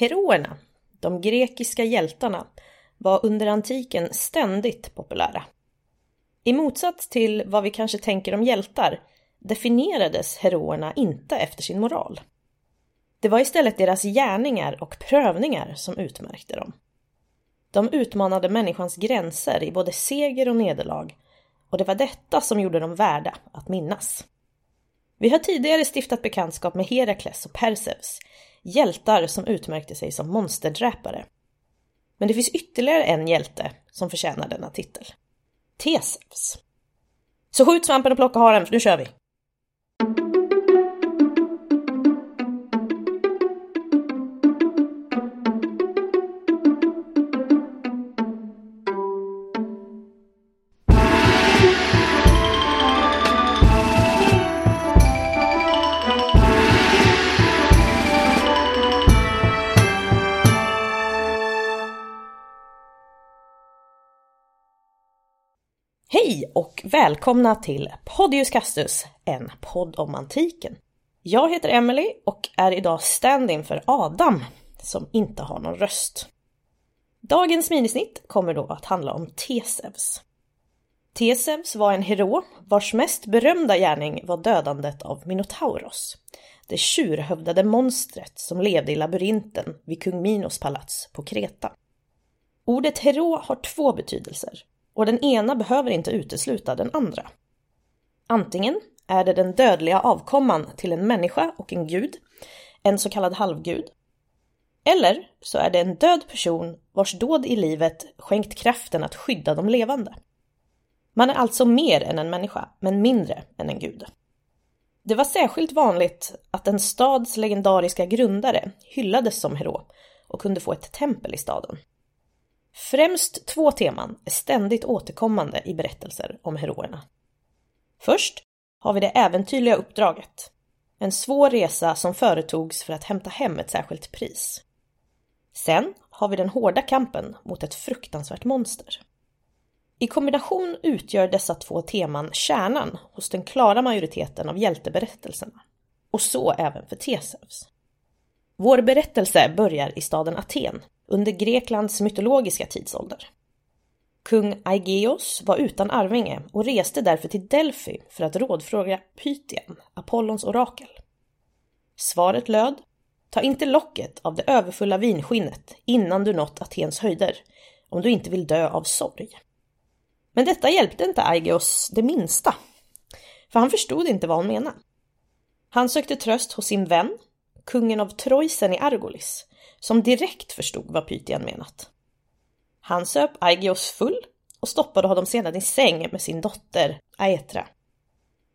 Heroerna, de grekiska hjältarna, var under antiken ständigt populära. I motsats till vad vi kanske tänker om hjältar definierades heroerna inte efter sin moral. Det var istället deras gärningar och prövningar som utmärkte dem. De utmanade människans gränser i både seger och nederlag och det var detta som gjorde dem värda att minnas. Vi har tidigare stiftat bekantskap med Herakles och Perseus, hjältar som utmärkte sig som monsterdräpare. Men det finns ytterligare en hjälte som förtjänar denna titel. Teseus. Så skjut svampen och plocka haren, för nu kör vi! Hej och välkomna till Podius Castus, en podd om antiken. Jag heter Emily och är idag stand-in för Adam, som inte har någon röst. Dagens minisnitt kommer då att handla om Tesevs. Tesevs var en hero vars mest berömda gärning var dödandet av Minotauros, det tjurhövdade monstret som levde i labyrinten vid kung Minos palats på Kreta. Ordet hero har två betydelser och den ena behöver inte utesluta den andra. Antingen är det den dödliga avkomman till en människa och en gud, en så kallad halvgud. Eller så är det en död person vars dåd i livet skänkt kraften att skydda de levande. Man är alltså mer än en människa, men mindre än en gud. Det var särskilt vanligt att en stads legendariska grundare hyllades som hero och kunde få ett tempel i staden. Främst två teman är ständigt återkommande i berättelser om heroerna. Först har vi det äventyrliga uppdraget. En svår resa som företogs för att hämta hem ett särskilt pris. Sen har vi den hårda kampen mot ett fruktansvärt monster. I kombination utgör dessa två teman kärnan hos den klara majoriteten av hjälteberättelserna. Och så även för Teseus. Vår berättelse börjar i staden Aten under Greklands mytologiska tidsålder. Kung Aigeos var utan arvinge och reste därför till Delphi för att rådfråga Pythian, Apollons orakel. Svaret löd Ta inte locket av det överfulla vinskinnet innan du nått Atens höjder, om du inte vill dö av sorg. Men detta hjälpte inte Aigeos det minsta, för han förstod inte vad hon menade. Han sökte tröst hos sin vän, kungen av Troisen i Argolis, som direkt förstod vad Pythian menat. Han söp Aigeos full och stoppade honom sedan i säng med sin dotter Aetra.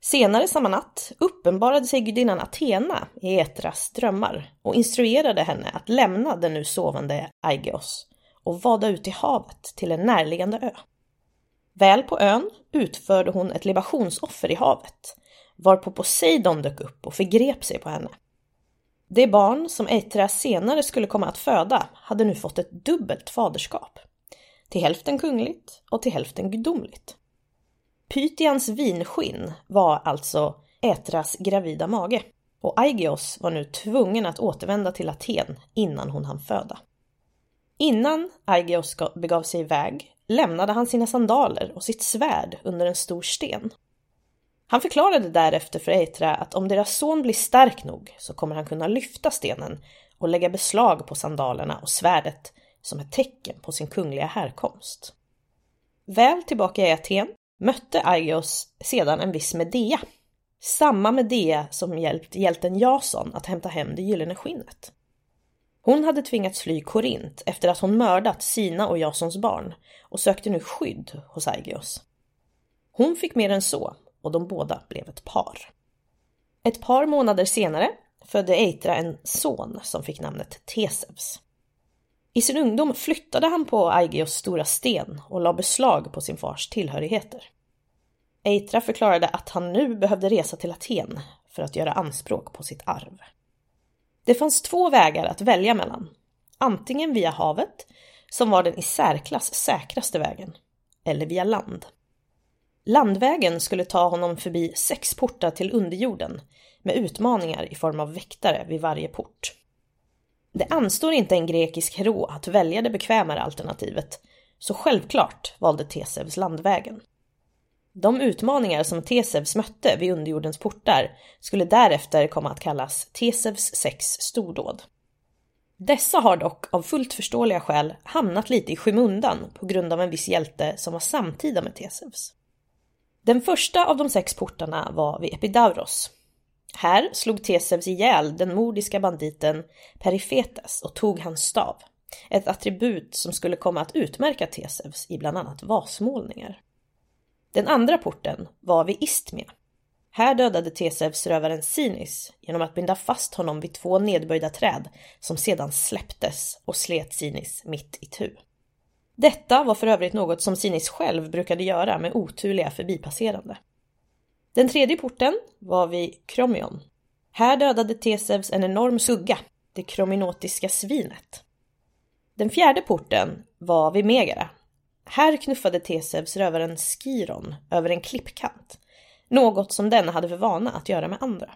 Senare samma natt uppenbarade sig gudinnan Athena i Aetras drömmar och instruerade henne att lämna den nu sovande Aigeos och vada ut i havet till en närliggande ö. Väl på ön utförde hon ett libationsoffer i havet, varpå Poseidon dök upp och förgrep sig på henne. Det barn som Eitra senare skulle komma att föda hade nu fått ett dubbelt faderskap. Till hälften kungligt och till hälften gudomligt. Pythians vinskinn var alltså Ätras gravida mage och Aigeos var nu tvungen att återvända till Aten innan hon hann föda. Innan Aigeos begav sig iväg lämnade han sina sandaler och sitt svärd under en stor sten han förklarade därefter för Eitra att om deras son blir stark nog så kommer han kunna lyfta stenen och lägga beslag på sandalerna och svärdet som ett tecken på sin kungliga härkomst. Väl tillbaka i Aten mötte Aigeos sedan en viss Medea. Samma Medea som hjälpt hjälten Jason att hämta hem det gyllene skinnet. Hon hade tvingats fly Korint efter att hon mördat sina och Jasons barn och sökte nu skydd hos Aigeos. Hon fick mer än så och de båda blev ett par. Ett par månader senare födde Eitra en son som fick namnet Teseus. I sin ungdom flyttade han på Aigeos stora sten och la beslag på sin fars tillhörigheter. Eitra förklarade att han nu behövde resa till Aten för att göra anspråk på sitt arv. Det fanns två vägar att välja mellan. Antingen via havet, som var den i särklass säkraste vägen, eller via land. Landvägen skulle ta honom förbi sex portar till underjorden med utmaningar i form av väktare vid varje port. Det anstår inte en grekisk hero att välja det bekvämare alternativet, så självklart valde Tesevs landvägen. De utmaningar som Tesevs mötte vid underjordens portar skulle därefter komma att kallas Tesevs sex stordåd. Dessa har dock av fullt förståeliga skäl hamnat lite i skymundan på grund av en viss hjälte som var samtida med Tesevs. Den första av de sex portarna var vid Epidauros. Här slog Teseus ihjäl den mordiska banditen Perifetes och tog hans stav. Ett attribut som skulle komma att utmärka Teseus i bland annat vasmålningar. Den andra porten var vid Istmia. Här dödade Teseus rövaren Sinis genom att binda fast honom vid två nedböjda träd som sedan släpptes och slet Sinis mitt i tu. Detta var för övrigt något som Sinis själv brukade göra med oturliga förbipasserande. Den tredje porten var vid Kromion. Här dödade Tesevs en enorm sugga, det krominotiska svinet. Den fjärde porten var vid Megara. Här knuffade Tesevs rövaren Skiron över en klippkant, något som denna hade för vana att göra med andra.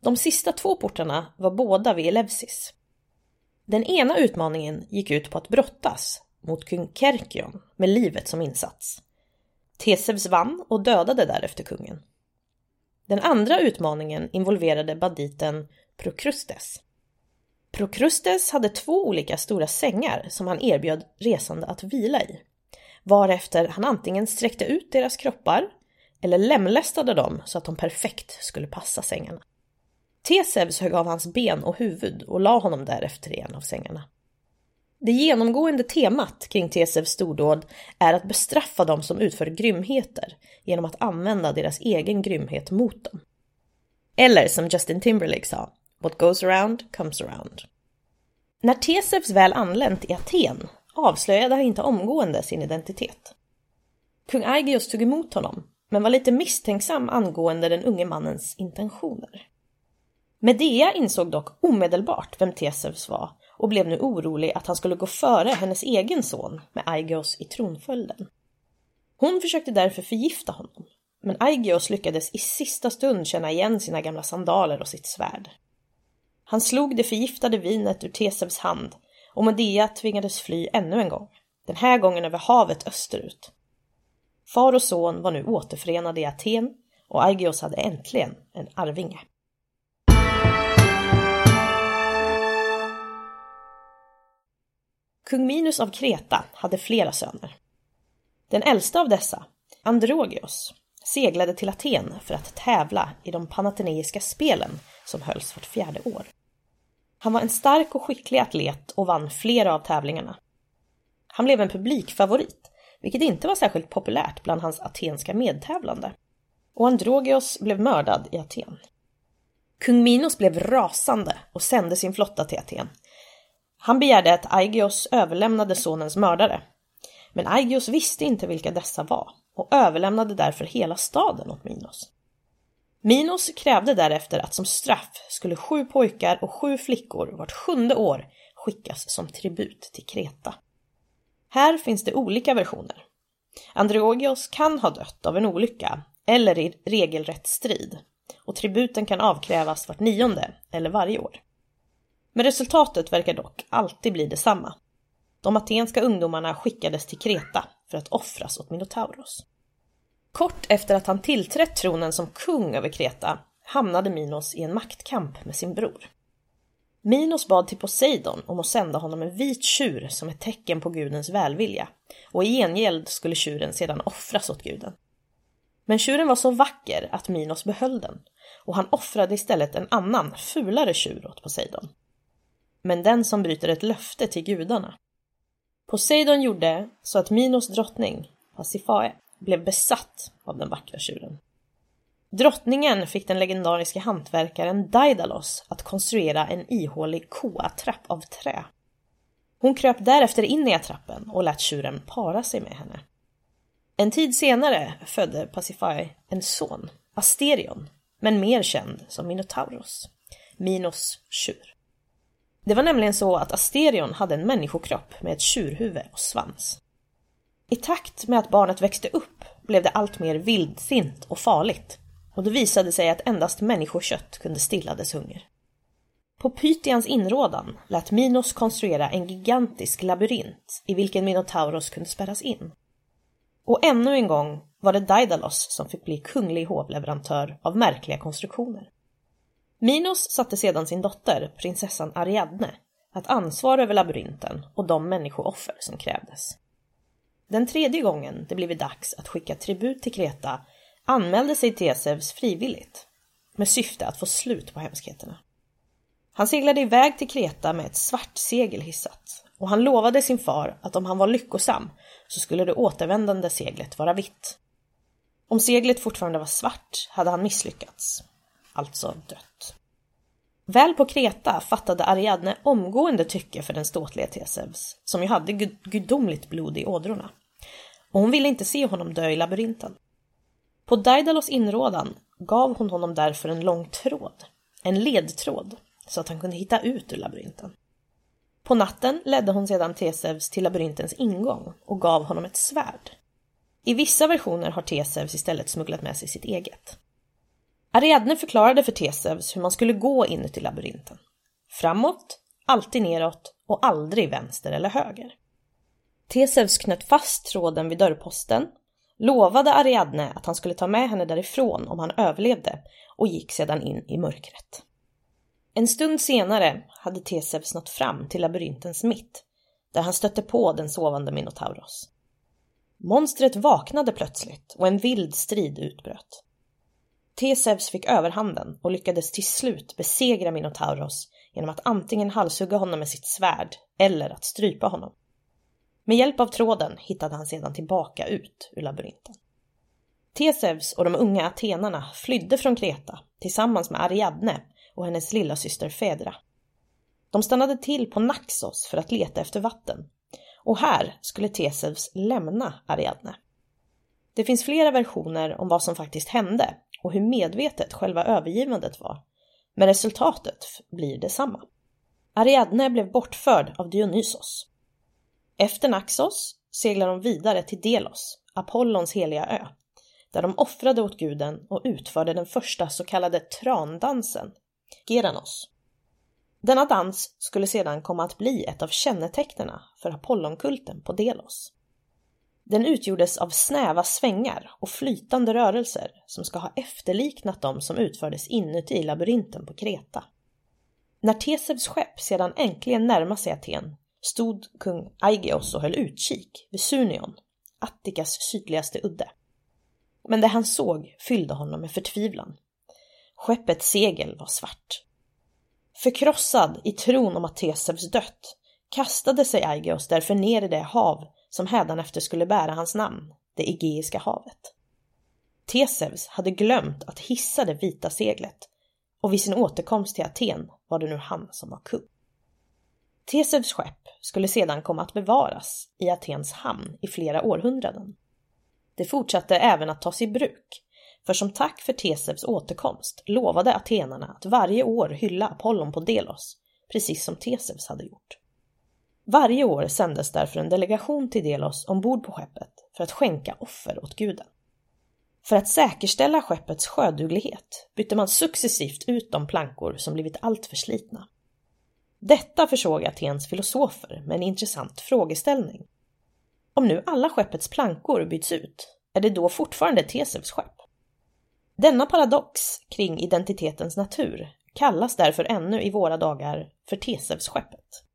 De sista två portarna var båda vid Elevsis. Den ena utmaningen gick ut på att brottas mot kung Kerkion med livet som insats. Tesevs vann och dödade därefter kungen. Den andra utmaningen involverade banditen Prokrustes. Prokrustes hade två olika stora sängar som han erbjöd resande att vila i. Varefter han antingen sträckte ut deras kroppar eller lemlästade dem så att de perfekt skulle passa sängarna. Tesevs högg av hans ben och huvud och la honom därefter i en av sängarna. Det genomgående temat kring Tesevs stordåd är att bestraffa dem som utför grymheter genom att använda deras egen grymhet mot dem. Eller som Justin Timberlake sa, What goes around comes around. När Tesevs väl anlänt i Aten avslöjade han inte omgående sin identitet. Kung Aigeus tog emot honom, men var lite misstänksam angående den unge mannens intentioner. Medea insåg dock omedelbart vem Tesevs var och blev nu orolig att han skulle gå före hennes egen son med Aigeos i tronföljden. Hon försökte därför förgifta honom, men Aigeos lyckades i sista stund känna igen sina gamla sandaler och sitt svärd. Han slog det förgiftade vinet ur Tesevs hand och Medea tvingades fly ännu en gång, den här gången över havet österut. Far och son var nu återförenade i Aten och Aigeos hade äntligen en arvinge. Kung Minus av Kreta hade flera söner. Den äldsta av dessa, Androgeos, seglade till Aten för att tävla i de panateneiska spelen som hölls vart fjärde år. Han var en stark och skicklig atlet och vann flera av tävlingarna. Han blev en publikfavorit, vilket inte var särskilt populärt bland hans atenska medtävlande. Och Androgeos blev mördad i Aten. Kung Minos blev rasande och sände sin flotta till Aten. Han begärde att Aigios överlämnade sonens mördare. Men Aigios visste inte vilka dessa var och överlämnade därför hela staden åt Minos. Minos krävde därefter att som straff skulle sju pojkar och sju flickor vart sjunde år skickas som tribut till Kreta. Här finns det olika versioner. Androgios kan ha dött av en olycka eller i regelrätt strid och tributen kan avkrävas vart nionde eller varje år. Men resultatet verkar dock alltid bli detsamma. De atenska ungdomarna skickades till Kreta för att offras åt Minotauros. Kort efter att han tillträtt tronen som kung över Kreta hamnade Minos i en maktkamp med sin bror. Minos bad till Poseidon om att sända honom en vit tjur som ett tecken på gudens välvilja och i gengäld skulle tjuren sedan offras åt guden. Men tjuren var så vacker att Minos behöll den och han offrade istället en annan, fulare tjur åt Poseidon. Men den som bryter ett löfte till gudarna. Poseidon gjorde så att Minos drottning, Pasifae, blev besatt av den vackra tjuren. Drottningen fick den legendariska hantverkaren Daidalos att konstruera en ihålig koattrapp av trä. Hon kröp därefter in i attrappen och lät tjuren para sig med henne. En tid senare födde Pasiphae en son, Asterion, men mer känd som Minotauros, Minos tjur. Det var nämligen så att Asterion hade en människokropp med ett tjurhuvud och svans. I takt med att barnet växte upp blev det allt mer vildsint och farligt och det visade sig att endast människokött kunde stilla dess hunger. På Pythians inrådan lät Minos konstruera en gigantisk labyrint i vilken Minotauros kunde spärras in. Och ännu en gång var det Daidalos som fick bli kunglig hovleverantör av märkliga konstruktioner. Minos satte sedan sin dotter, prinsessan Ariadne, att ansvara över labyrinten och de människooffer som krävdes. Den tredje gången det blivit dags att skicka tribut till Kreta anmälde sig Teseus frivilligt med syfte att få slut på hemskheterna. Han seglade iväg till Kreta med ett svart segel hissat och han lovade sin far att om han var lyckosam så skulle det återvändande seglet vara vitt. Om seglet fortfarande var svart hade han misslyckats, alltså dött. Väl på Kreta fattade Ariadne omgående tycke för den ståtliga Teseus, som ju hade gudomligt blod i ådrorna. Och hon ville inte se honom dö i labyrinten. På Daidalos inrådan gav hon honom därför en lång tråd, en ledtråd, så att han kunde hitta ut ur labyrinten. På natten ledde hon sedan Teseus till labyrintens ingång och gav honom ett svärd. I vissa versioner har Teseus istället smugglat med sig sitt eget. Ariadne förklarade för Teseus hur man skulle gå inuti labyrinten. Framåt, alltid neråt och aldrig vänster eller höger. Teseus knöt fast tråden vid dörrposten, lovade Ariadne att han skulle ta med henne därifrån om han överlevde och gick sedan in i mörkret. En stund senare hade Teseus nått fram till labyrintens mitt, där han stötte på den sovande Minotauros. Monstret vaknade plötsligt och en vild strid utbröt. Tesevs fick överhanden och lyckades till slut besegra Minotauros genom att antingen halshugga honom med sitt svärd eller att strypa honom. Med hjälp av tråden hittade han sedan tillbaka ut ur labyrinten. Tesevs och de unga atenarna flydde från Kreta tillsammans med Ariadne och hennes lilla syster Fedra. De stannade till på Naxos för att leta efter vatten och här skulle Tesevs lämna Ariadne. Det finns flera versioner om vad som faktiskt hände och hur medvetet själva övergivandet var, men resultatet blir detsamma. Ariadne blev bortförd av Dionysos. Efter Naxos seglar de vidare till Delos, Apollons heliga ö, där de offrade åt guden och utförde den första så kallade trandansen, Geranos. Denna dans skulle sedan komma att bli ett av kännetecknena för Apollonkulten på Delos. Den utgjordes av snäva svängar och flytande rörelser som ska ha efterliknat de som utfördes inuti labyrinten på Kreta. När Tesevs skepp sedan äntligen närmade sig Aten stod kung Aigeos och höll utkik vid Sunion, Attikas sydligaste udde. Men det han såg fyllde honom med förtvivlan. Skeppets segel var svart. Förkrossad i tron om att Tesevs dött kastade sig Aigeos därför ner i det hav som hädanefter skulle bära hans namn, det Egeiska havet. Tesevs hade glömt att hissa det vita seglet och vid sin återkomst till Aten var det nu han som var kung. Tesevs skepp skulle sedan komma att bevaras i Atens hamn i flera århundraden. Det fortsatte även att tas i bruk, för som tack för Tesevs återkomst lovade atenarna att varje år hylla Apollon på Delos, precis som Tesevs hade gjort. Varje år sändes därför en delegation till Delos ombord på skeppet för att skänka offer åt guden. För att säkerställa skeppets sjöduglighet bytte man successivt ut de plankor som blivit alltför slitna. Detta försåg Atens filosofer med en intressant frågeställning. Om nu alla skeppets plankor byts ut, är det då fortfarande Tesevs skepp? Denna paradox kring identitetens natur kallas därför ännu i våra dagar för Tesevsskeppet.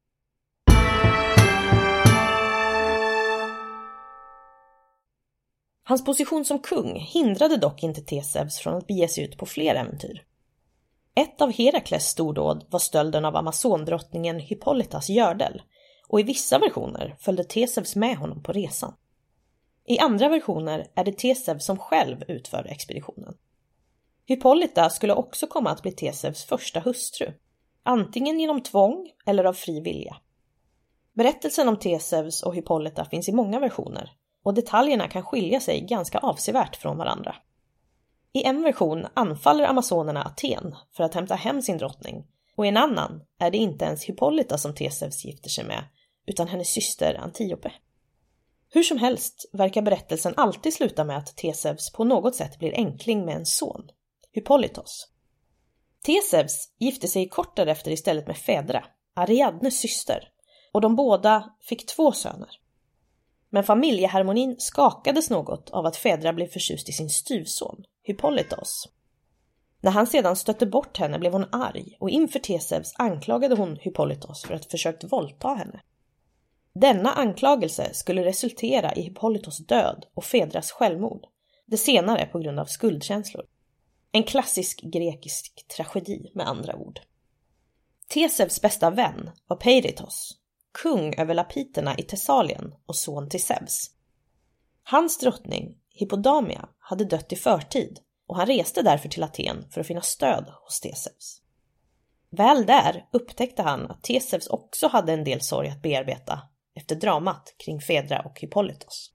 Hans position som kung hindrade dock inte Tesevs från att bege sig ut på fler äventyr. Ett av Herakles stordåd var stölden av amazondrottningen Hippolytas gördel och i vissa versioner följde Tesevs med honom på resan. I andra versioner är det Tesev som själv utför expeditionen. Hippolyta skulle också komma att bli Tesevs första hustru, antingen genom tvång eller av fri vilja. Berättelsen om Tesevs och Hippolyta finns i många versioner och detaljerna kan skilja sig ganska avsevärt från varandra. I en version anfaller amazonerna Aten för att hämta hem sin drottning och i en annan är det inte ens Hippolyta som Teseus gifter sig med utan hennes syster Antiope. Hur som helst verkar berättelsen alltid sluta med att Teseus på något sätt blir enkling med en son, Hippolytos. Teseus gifte sig kort därefter istället med Fedra, Ariadnes syster, och de båda fick två söner. Men familjeharmonin skakades något av att Fedra blev förtjust i sin styvson, Hippolytos. När han sedan stötte bort henne blev hon arg och inför Tesevs anklagade hon Hippolytos för att ha försökt våldta henne. Denna anklagelse skulle resultera i Hippolytos död och Fedras självmord, det senare på grund av skuldkänslor. En klassisk grekisk tragedi med andra ord. Tesevs bästa vän var Peiritos, kung över lapiterna i Thessalien och son till Zeus. Hans drottning, Hippodamia, hade dött i förtid och han reste därför till Aten för att finna stöd hos Theseus. Väl där upptäckte han att Theseus också hade en del sorg att bearbeta efter dramat kring Fedra och Hippolytos.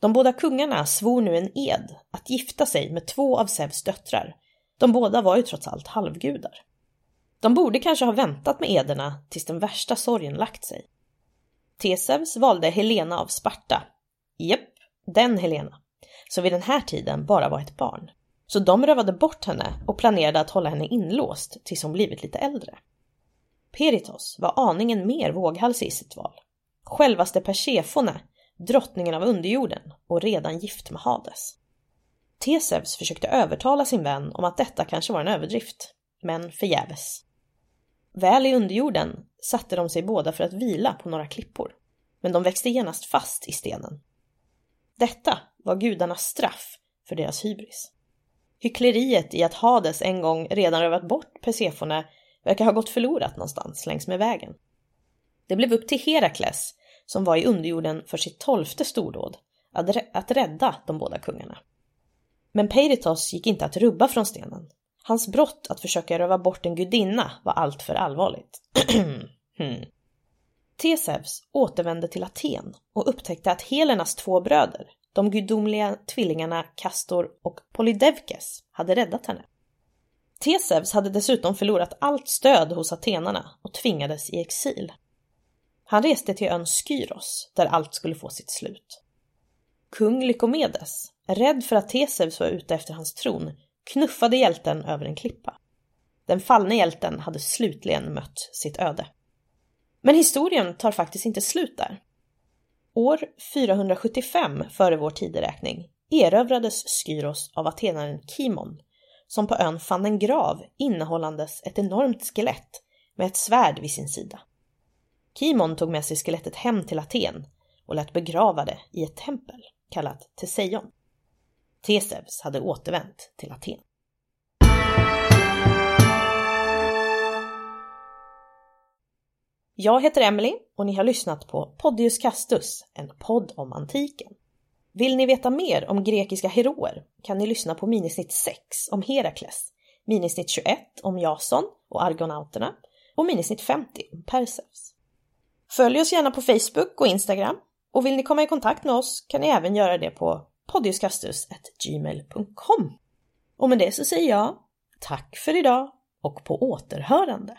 De båda kungarna svor nu en ed att gifta sig med två av Zeus döttrar. De båda var ju trots allt halvgudar. De borde kanske ha väntat med ederna tills den värsta sorgen lagt sig. Teseus valde Helena av Sparta. Japp, den Helena. Som vid den här tiden bara var ett barn. Så de rövade bort henne och planerade att hålla henne inlåst tills hon blivit lite äldre. Peritos var aningen mer våghalsig i sitt val. Självaste Persefone, drottningen av underjorden och redan gift med Hades. Teseus försökte övertala sin vän om att detta kanske var en överdrift, men förgäves. Väl i underjorden satte de sig båda för att vila på några klippor, men de växte genast fast i stenen. Detta var gudarnas straff för deras hybris. Hyckleriet i att Hades en gång redan rövat bort Persefone verkar ha gått förlorat någonstans längs med vägen. Det blev upp till Herakles, som var i underjorden för sitt tolfte stordåd, att rädda de båda kungarna. Men Peiritos gick inte att rubba från stenen. Hans brott att försöka röva bort en gudinna var alltför allvarligt. hmm. Återvände till Aten och upptäckte att Helenas två bröder, de gudomliga tvillingarna Castor och Polydevkes, hade räddat henne. Teseus hade dessutom förlorat allt stöd hos atenarna och tvingades i exil. Han reste till ön Skyros, där allt skulle få sitt slut. Kung Lykomedes, rädd för att Teseus var ute efter hans tron, knuffade hjälten över en klippa. Den fallne hjälten hade slutligen mött sitt öde. Men historien tar faktiskt inte slut där. År 475 före vår tideräkning erövrades Skyros av atenaren Kimon som på ön fann en grav innehållandes ett enormt skelett med ett svärd vid sin sida. Kimon tog med sig skelettet hem till Aten och lät begrava det i ett tempel kallat Teseion. Tesevs hade återvänt till Aten. Jag heter Emily och ni har lyssnat på Podius Castus, en podd om antiken. Vill ni veta mer om grekiska heroer kan ni lyssna på minisnitt 6 om Herakles, minisnitt 21 om Jason och argonauterna och minisnitt 50 om Perseus. Följ oss gärna på Facebook och Instagram och vill ni komma i kontakt med oss kan ni även göra det på poddiuskastus.gmail.com. Och med det så säger jag tack för idag och på återhörande.